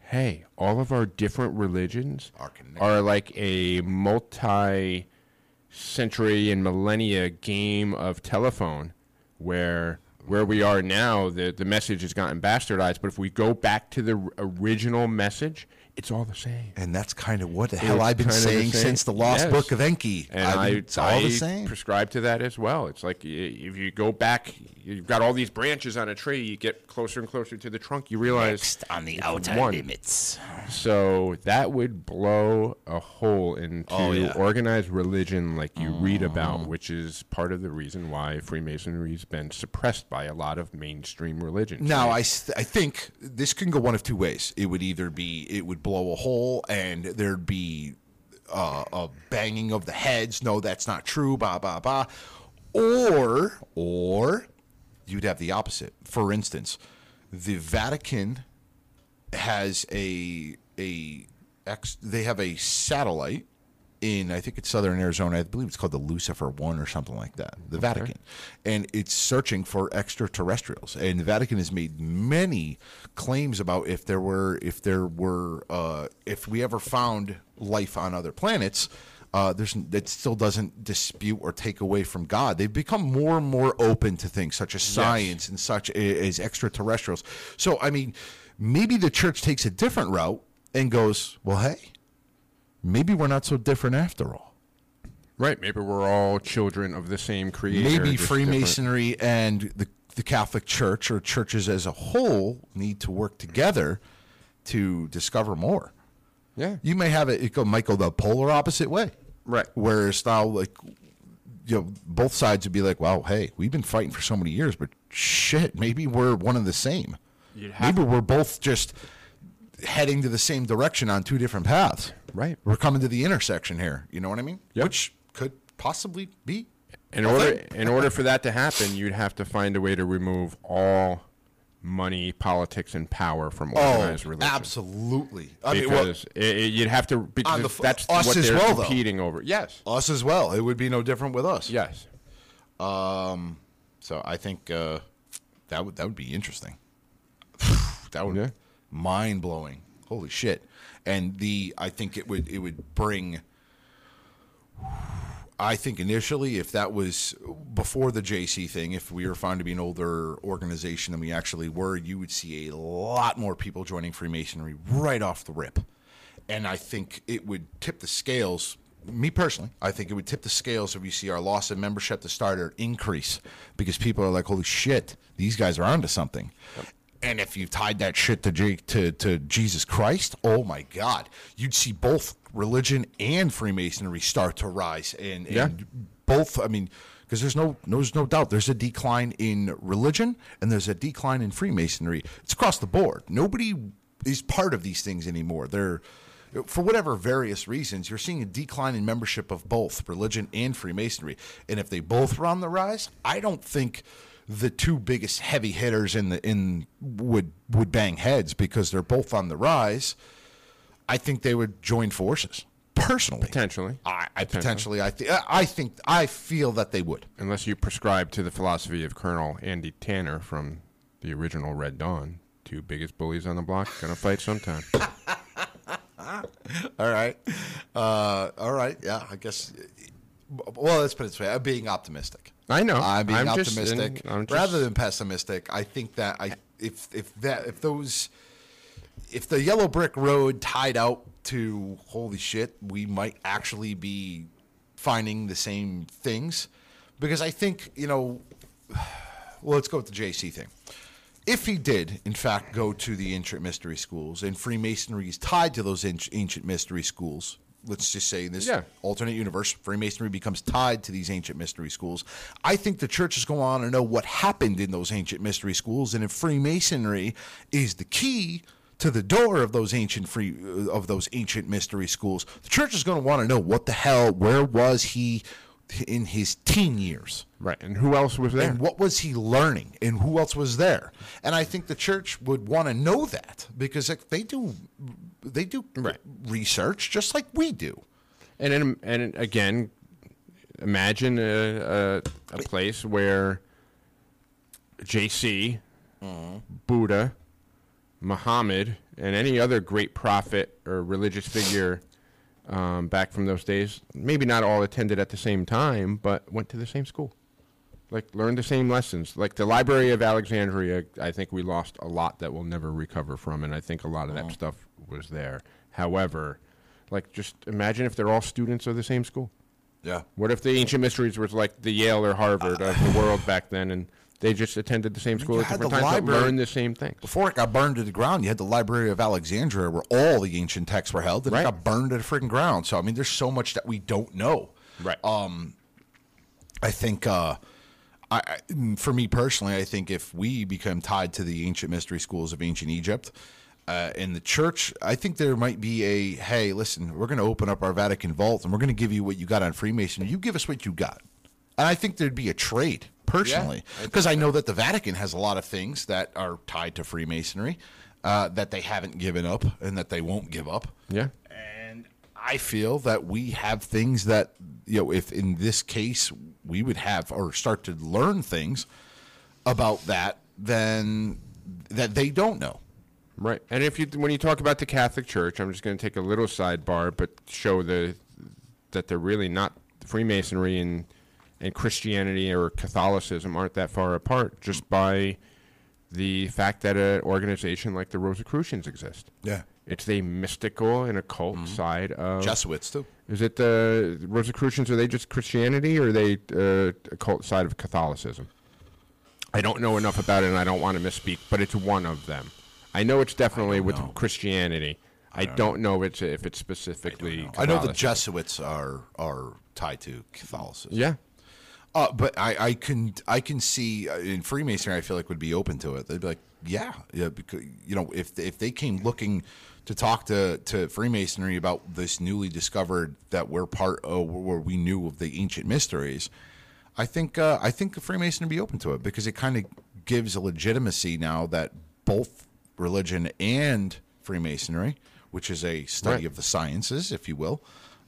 hey, all of our different religions Are are like a multi-century and millennia game of telephone, where where we are now, the the message has gotten bastardized. But if we go back to the original message, it's all the same. And that's kind of what the hell It's I've been of the saying since the Lost Yes. Book of Enki. And I, it's all I the same. prescribe to that as well. It's like if you go back, you've got all these branches on a tree. You get closer and closer to the trunk. You realize on the outer one. limits. so that would blow a hole into Oh, yeah. organized religion, like you read about, mm-hmm. which is part of the reason why Freemasonry's been suppressed by a lot of mainstream religions. Now, I I think this can go one of two ways. It would either be it would blow a hole and there'd be uh, a banging of the heads. No, that's not true. Blah blah blah. Or or you'd have the opposite. For instance, the Vatican has a a they have a satellite in I think it's southern Arizona. I believe it's called the Lucifer One or something like that. The Vatican, and it's searching for extraterrestrials. And the Vatican has made many claims about if there were if there were uh, if we ever found life on other planets. Uh, there's that still doesn't dispute or take away from God. They've become more and more open to things such as science and such as extraterrestrials. So I mean, maybe the church takes a different route and goes, well, hey, maybe we're not so different after all. Right. Maybe we're all children of the same creator. Maybe just Freemasonry and the the Catholic Church or churches as a whole need to work together to discover more. Yeah. You may have it, it go might go the polar opposite way. Right. Whereas now like you know, both sides would be like, Well, hey, we've been fighting for so many years, but shit, maybe we're one and the same. You'd have- Maybe we're both just heading to the same direction on two different paths. Right. We're coming to the intersection here. You know what I mean? Yep. Which could possibly be In order in order for that to happen, you'd have to find a way to remove all money, politics, and power from organized religion. Oh, absolutely. I mean, well, Because it, it- you'd have to because On the that's us what as they're well, though. competing over. Yes. us as well. It would be no different with us. Yes. Um. So I think uh, that would that would be interesting. <sighs> that would Yeah. Mind blowing. Holy shit! And the I think it would it would bring. I think initially, if that was before the JC thing, if we were found to be an older organization than we actually were, you would see a lot more people joining Freemasonry right off the rip. And I think it would tip the scales. Me personally, I think it would tip the scales if you see our loss of membership to start or increase because people are like, "Holy shit, these guys are onto something." And if you tied that shit to, J- to to Jesus Christ, oh my God, you'd see both religion and Freemasonry start to rise, and, Yeah. and both. I mean, because there's no there's no doubt there's a decline in religion and there's a decline in Freemasonry. It's across the board. Nobody is part of these things anymore. They're for whatever various reasons, you're seeing a decline in membership of both religion and Freemasonry. And if they both were on the rise, I don't think the two biggest heavy hitters in the in would would bang heads because they're both on the rise. I think they would join forces personally. Potentially. I, I potentially, I think, I think, I feel that they would. Unless you prescribe to the philosophy of Colonel Andy Tanner from the original Red Dawn. Two biggest bullies on the block gonna fight sometime. <laughs> <laughs> All right, uh, all right, yeah. I guess. Well, let's put it this way: I'm being optimistic. I know. I'm being I'm optimistic I'm rather than pessimistic. I think that I if if that if those if the yellow brick road tied out to holy shit, we might actually be finding the same things because I think you know. <sighs> Well, let's go with the JC thing. If he did, in fact, go to the ancient mystery schools and Freemasonry is tied to those ancient mystery schools, let's just say in this Yeah. alternate universe, Freemasonry becomes tied to these ancient mystery schools. I think the church is going to want to know what happened in those ancient mystery schools, and if Freemasonry is the key to the door of those ancient free uh, of those ancient mystery schools, the church is going to want to know what the hell, where was he in his teen years? right. And who else was there? And what was he learning? And who else was there? And I think the church would want to know that because like, they do, they do Right. research just like we do. And then, and again, imagine a, a, a place where JC, Buddha, Muhammad, and any other great prophet or religious figure um, back from those days, maybe not all attended at the same time, but went to the same school. Like, learned the same lessons. Like the Library of Alexandria, I think we lost a lot that we'll never recover from, and I think a lot of that stuff was there. However, like, just imagine if they're all students of the same school. Yeah. What if the ancient mysteries was like the Yale or Harvard of the world back then, and they just attended the same school at different times, but library- learned the same thing. Before it got burned to the ground, you had the Library of Alexandria where all the ancient texts were held, and Right. it got burned to the freaking ground. So I mean, there's so much that we don't know. Right. Um, I think, uh, I, for me personally, I think if we become tied to the ancient mystery schools of ancient Egypt, uh, in the church, I think there might be a hey, listen, we're going to open up our Vatican vault and we're going to give you what you got on Freemasonry. You give us what you got, and I think there'd be a trade personally I because I know that the Vatican has a lot of things that are tied to Freemasonry uh, that they haven't given up and that they won't give up. Yeah. And I feel that we have things that, you know, if in this case we would have or start to learn things about that, then that they don't know. Right. And if you when you talk about the Catholic Church, I'm just going to take a little sidebar, but show the that they're really not Freemasonry and and Christianity or Catholicism aren't that far apart just by the fact that an organization like the Rosicrucians exist. Yeah. It's a mystical and occult Mm-hmm. side of Jesuits too. Is it the Rosicrucians? Are they just Christianity, or are they uh, a cult side of Catholicism? I don't know enough about it, and I don't want to misspeak, but it's one of them. I know it's definitely with know. Christianity. I don't know it's if it's specifically. I know the Jesuits are are tied to Catholicism. Yeah, Uh, but I, I can I can see uh, in Freemasonry I feel like would be open to it. They'd be like, yeah, yeah, because you know if if they came looking to talk to, to Freemasonry about this newly discovered that we're part of where we knew of the ancient mysteries, I think uh, I think Freemasonry would be open to it because it kind of gives a legitimacy now that both religion and Freemasonry, which is a study Right. of the sciences, if you will.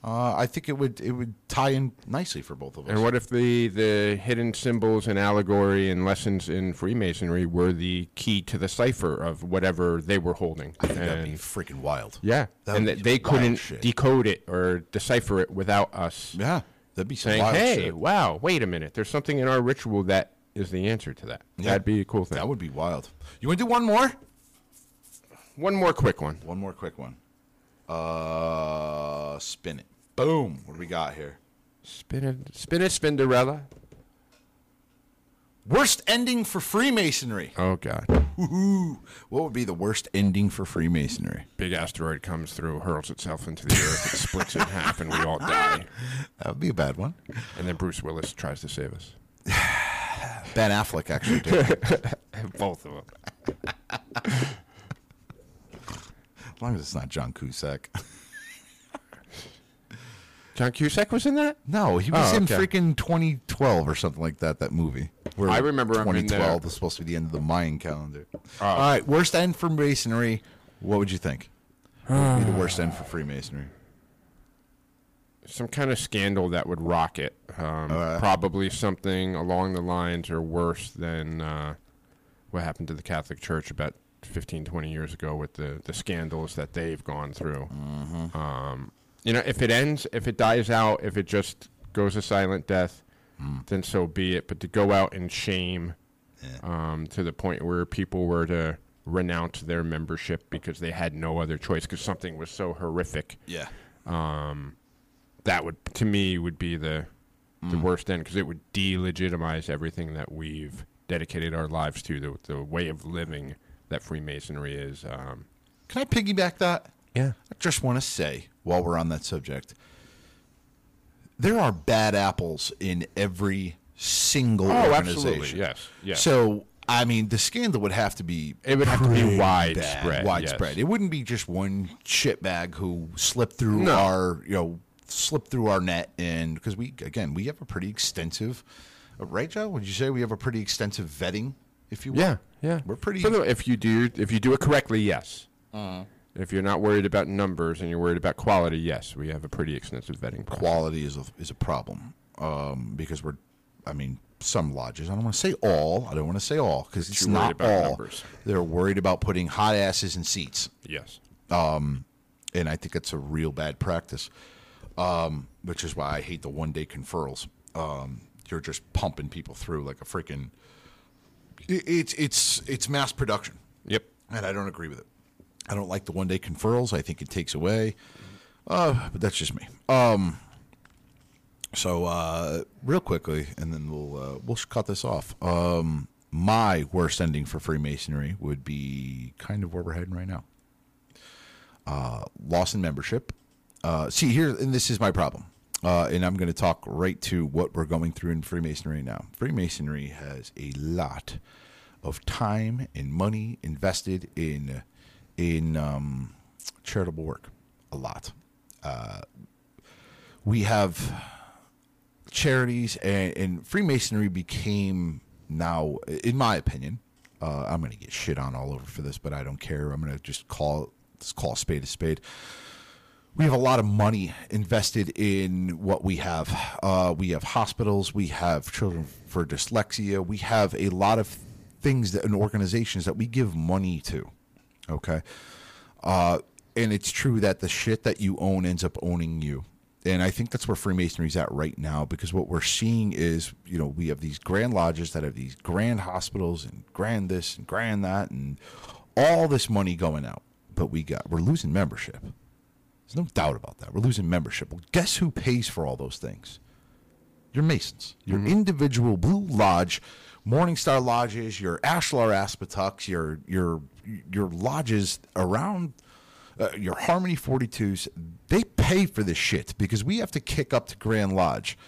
Uh, I think it would it would tie in nicely for both of us. and what if the the hidden symbols and allegory and lessons in Freemasonry were the key to the cipher of whatever they were holding? I think that'd be freaking wild. yeah, That and that they couldn't shit. decode it or decipher it without us Yeah, that'd be saying, wild "Hey, shit. wow, wait a minute, there's something in our ritual that is the answer to that." Yeah. That'd be a cool thing. That would be wild. You want to do one more? One more quick one. One more quick one. Uh, spin it. Boom. What do we got here? Spin it, spin it, Spinderella. Worst ending for Freemasonry. Oh God, Woohoo. What would be the worst ending for Freemasonry? big asteroid comes through, hurls itself into the earth, it splits in half, and we all die. <laughs> That would be a bad one. And then Bruce Willis tries to save us. <sighs> Ben Affleck actually did. <laughs> Both of them. <laughs> as long as it's not John Cusack. John Cusack was in that. No, he was Oh, in okay. freaking 2012 or something like that. That movie. Where I remember him in 2012 there. was supposed to be the end of the Mayan calendar. Oh. All right, worst end for Masonry. What would you think? Would be the <sighs> worst end for Freemasonry? some kind of scandal that would rock it. Um, Alright. Probably something along the lines or worse than uh, what happened to the Catholic Church about 15, 20 years ago with the, the scandals that they've gone through. Um, you know, if it ends, if it dies out, if it just goes a silent death, then so be it. But to go out in shame um, to the point where people were to renounce their membership because they had no other choice because something was so horrific Yeah. that would to me would be the the worst end because it would delegitimize everything that we've dedicated our lives to the the way of living that Freemasonry is. Um, Can I piggyback that? yeah, I just want to say, while we're on that subject, there are bad apples in every single Oh, organization. absolutely. Yes, yes. So, I mean, the scandal would have to be It would have to be widespread, bad, widespread. yes. It wouldn't be just one shitbag who slipped through No. our, you know, slipped through our net, and because we again we have a pretty extensive, uh, right, Joe? Would you say we have a pretty extensive vetting, if you will? yeah, yeah. We're pretty. The- if you do if you do it correctly, yes. If you're not worried about numbers and you're worried about quality, yes, we have a pretty extensive vetting process. quality is a is a problem um, because we're, I mean, some lodges. I don't want to say all. I don't want to say all because it's not about all. numbers. They're worried about putting hot asses in seats, Yes. and I think it's a real bad practice. Um, which is why I hate the one day conferrals. Um, you're just pumping people through like a freaking. It- It's it's it's mass production Yep. and I don't agree with it. I don't like the one day conferrals. I think it takes away. Uh, but that's just me. Um. So, uh, real quickly, and then we'll uh, we'll cut this off. Um, my worst ending for Freemasonry would be kind of where we're heading right now. Uh, loss in membership. Uh, see here, and this is my problem. Uh, and I'm going to talk right to what we're going through in Freemasonry now. Freemasonry has a lot of time and money invested in in um, charitable work. A lot. Uh, we have charities, and, and Freemasonry became now, in my opinion, uh, I'm going to get shit on all over for this, but I don't care. I'm going to just call just call a spade a spade we have a lot of money invested in what we have. Uh, we have hospitals. We have children for dyslexia. We have a lot of things that and organizations that we give money to. Okay, uh, and it's true that the shit that you own ends up owning you. And I think that's where Freemasonry's at right now because what we're seeing is, you know, we have these grand lodges that have these grand hospitals and grand this and grand that and all this money going out. But we got we're losing membership There's no doubt about that. We're losing membership. Well, guess who pays for all those things? Your Masons, your individual Blue Lodge, Morningstar lodges, your Ashlar Aspetucks, your your your lodges around uh, your Harmony 42s. They pay for this shit because we have to kick up to Grand Lodge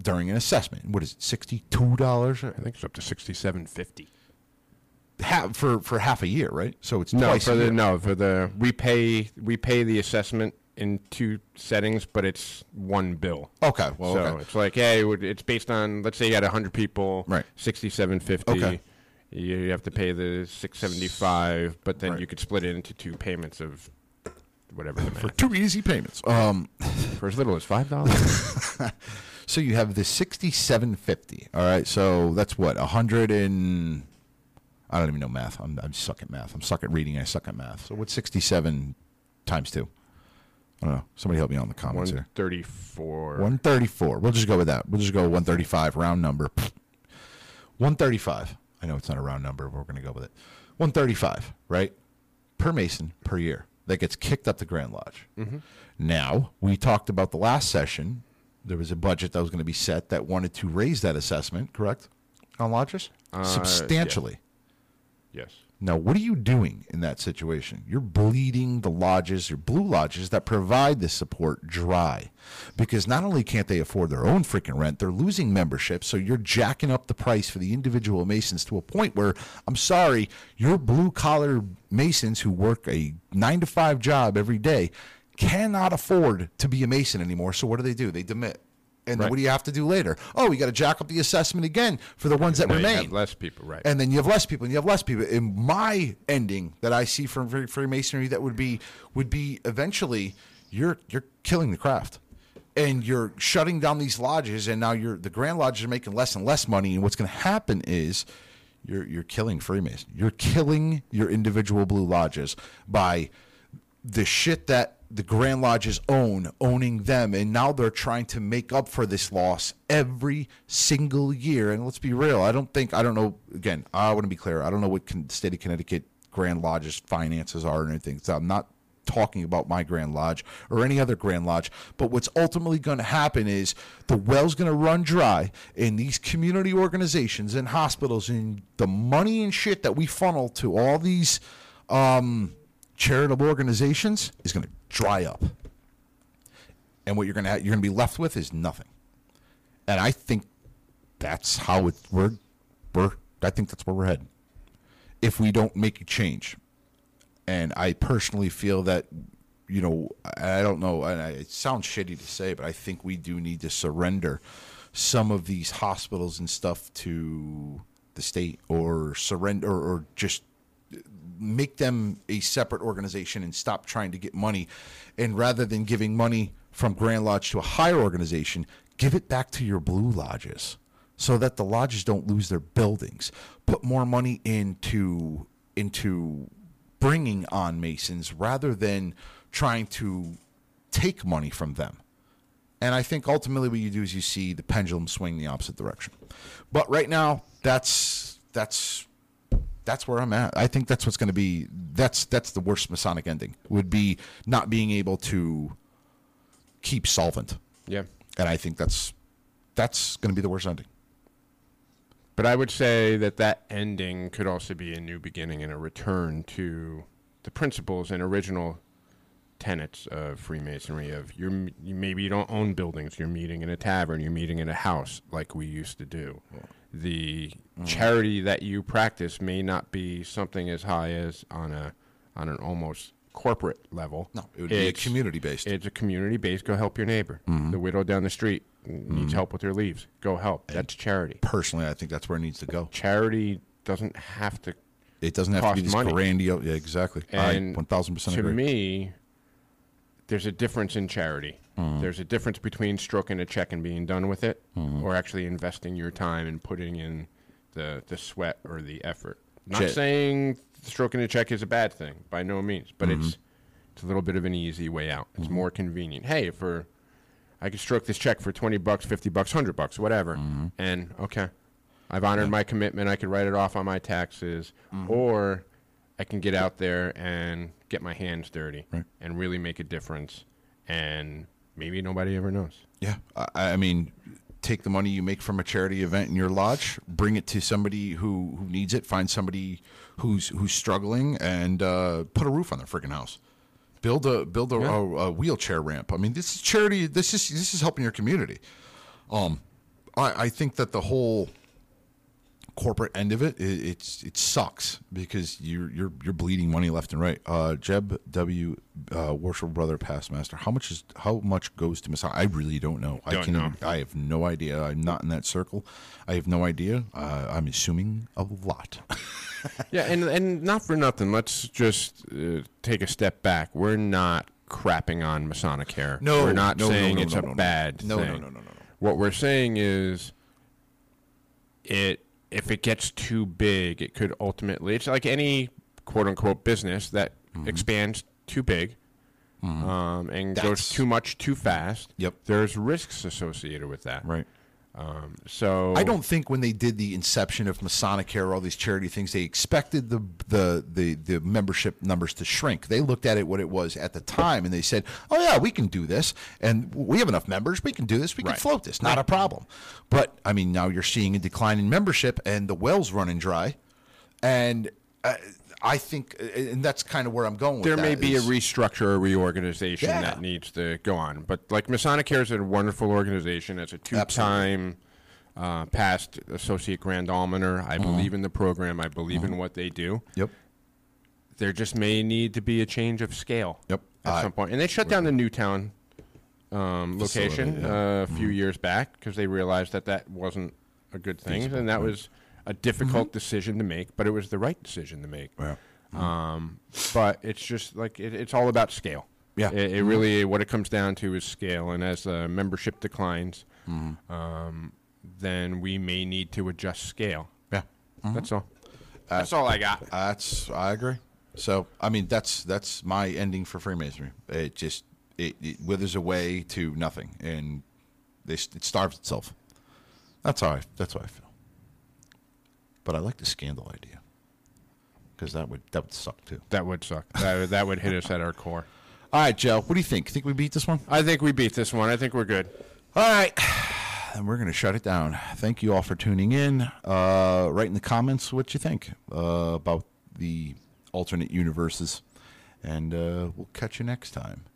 during an assessment. What is it? Sixty-two dollars I think it's up to sixty-seven fifty. Half for for half a year, right? So it's No, twice for the no for the we pay we pay the assessment in two settings, but it's one bill. Okay, well, so okay. it's like, hey, it's based on let's say you had hundred people, Right. Sixty-seven fifty. Okay. You have to pay the six seventy-five, but then Right. you could split it into two payments of whatever the for two easy payments. Um, <laughs> for as little as five dollars. <laughs> so you have the sixty-seven fifty. All right, so that's what a hundred and I don't even know math. I'm I'm suck at math. I'm suck at reading. I suck at math. So what's sixty-seven times two? I don't know. Somebody help me out in the comments here. One thirty-four. 134. We'll just go with that. We'll just go 135, round number. 135. I know it's not a round number, but we're going to go with it. 135, right? Per Mason per year. That gets kicked up the Grand Lodge. Now, we talked about the last session. There was a budget that was going to be set that wanted to raise that assessment, correct? On lodges? Uh, Substantially. Yes. Now, what are you doing in that situation? You're bleeding the lodges, your blue lodges that provide this support dry. Because not only can't they afford their own freaking rent, they're losing membership. So you're jacking up the price for the individual Masons to a point where, I'm sorry, your blue collar Masons who work a nine to five job every day cannot afford to be a Mason anymore. So what do they do? They demit. And then Right. what do you have to do later? Oh, you got to jack up the assessment again for the ones that Now you remain have less people, right? and then you have less people and you have less people in my ending that i see from Free- freemasonry that would be would be eventually you're you're killing the craft and you're shutting down these lodges and now you're the grand lodges are making less and less money and what's going to happen is you're you're killing freemason you're killing your individual blue lodges by the shit that the Grand Lodges own, owning them, and now they're trying to make up for this loss every single year. And let's be real, I don't think I don't know. Again, I want to be clear. I don't know what con- state of Connecticut Grand Lodges finances are or anything. So I'm not talking about my Grand Lodge or any other Grand Lodge. But what's ultimately going to happen is the well's going to run dry, and these community organizations and hospitals and the money and shit that we funnel to all these. Um, charitable organizations is going to dry up, and what you're going to you're going to be left with is nothing. And I think that's how it we're we're I think that's where we're heading if we don't make a change. And I personally feel that you know I don't know, and I, it sounds shitty to say, but I think we do need to surrender some of these hospitals and stuff to the state, or surrender, or just make them a separate organization and stop trying to get money. And rather than giving money from Grand Lodge to a higher organization, give it back to your blue lodges so that the lodges don't lose their buildings. Put more money into into bringing on masons rather than trying to take money from them. And I think ultimately what you do is you see the pendulum swing the opposite direction. But right now, that's that's that's where I'm at. I think that's what's going to be. That's that's the worst Masonic ending. Would be not being able to keep solvent, yeah. and I think that's that's going to be the worst ending. But I would say that that ending could also be a new beginning and a return to the principles and original tenets of Freemasonry. Of you're you maybe you don't own buildings, you're meeting in a tavern, you're meeting in a house like we used to do. The mm. charity that you practice may not be something as high as on a on an almost corporate level. No, it would be It's- community based. It's a community based. Go help your neighbor. Mm-hmm. The widow down the street needs mm-hmm. help with her leaves. Go help. That's charity Personally, I think that's where it needs to go. charity doesn't have to. It doesn't have to be this money. grandiose. Yeah, exactly. And I one thousand percent to agree. me, there's a difference in charity. Mm-hmm. There's a difference between stroking a check and being done with it, Mm-hmm. or actually investing your time and putting in the the sweat or the effort. Not J- saying stroking a check is a bad thing by no means, but Mm-hmm. it's it's a little bit of an easy way out. It's more convenient. Hey, for I could stroke this check for twenty bucks, fifty bucks, hundred bucks, whatever, Mm-hmm. and okay, I've honored my commitment. I could write it off on my taxes, Mm-hmm. or I can get out there and get my hands dirty Right. and really make a difference and maybe nobody ever knows. Yeah, I, I mean, take the money you make from a charity event in your lodge, bring it to somebody who, who needs it. Find somebody who's who's struggling, and uh, put a roof on their freaking house. Build a build a, a, a wheelchair ramp. I mean, this is charity. This is this is helping your community. Um, I, I think that the whole corporate end of it, it it's it sucks because you're you're you're bleeding money left and right. Uh, Jeb W. Uh, Worship Brother Past Master. How much is how much goes to Messiah? I really don't know. I Don't can know. I have no idea. I'm not in that circle. I have no idea. Uh, I'm assuming a lot. <laughs> Yeah, and and not for nothing. Let's just uh, take a step back. We're not crapping on Masonic care. No, we're not no, saying no, it's no, a no, no. bad No, no, no, no, no, no. What we're saying is, it if it gets too big, it could ultimately. It's like any quote unquote business that Mm-hmm. expands too big. Um, and goes too much too fast. Yep. There's risks associated with that. right. Um, so I don't think when they did the inception of Masonic Care, all these charity things, they expected the, the the the membership numbers to shrink. They looked at it what it was at the time, and they said, "Oh yeah, we can do this, and we have enough members. We can do this. We can float this. Not a problem." But I mean, now you're seeing a decline in membership, and the well's running dry, and. Uh, I think, and that's kind of where I'm going with there may be a restructure or reorganization Yeah. that needs to go on. But like Masonic Care is a wonderful organization. It's a two-time uh, past associate grand almoner. Mm-hmm. I believe in the program. I believe in what they do. Yep. There just may need to be a change of scale. Yep. At I- some point, and they shut down the Newtown um, location yeah. Mm-hmm. uh, a few years back because they realized that that wasn't a good thing, and that was a difficult Mm-hmm. decision to make, but it was the right decision to make. Yeah. Um, but it's just like it, it's all about scale. Yeah. It, it really what it comes down to is scale, and as uh, membership declines, Mm-hmm. um, then we may need to adjust scale. Yeah. That's all. That's all I got. That's I agree. So I mean that's that's my ending for Freemasonry. It just it, it withers away to nothing, and they, it starves itself. That's how I that's how I feel. But I like the scandal idea because that would that would suck too. That would suck. That, that would hit us at our core. All right, Joe. What do you think? Think we beat this one? I think we beat this one. I think we're good. All right. <sighs> And we're going to shut it down. Thank you all for tuning in. Uh, write in the comments what you think uh, about the alternate universes. And uh, we'll catch you next time.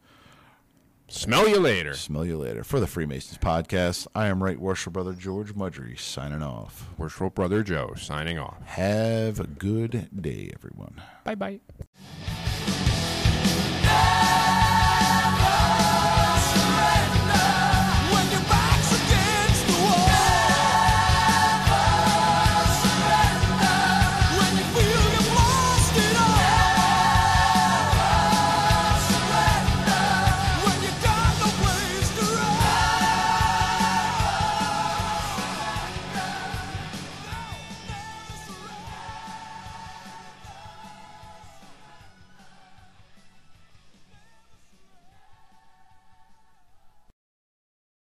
Smell you later. Smell you later. For the Freemasons podcast, I am Right Worship Brother George Mudry signing off. Worshipful Brother Joe signing off. Have a good day, everyone. Bye bye.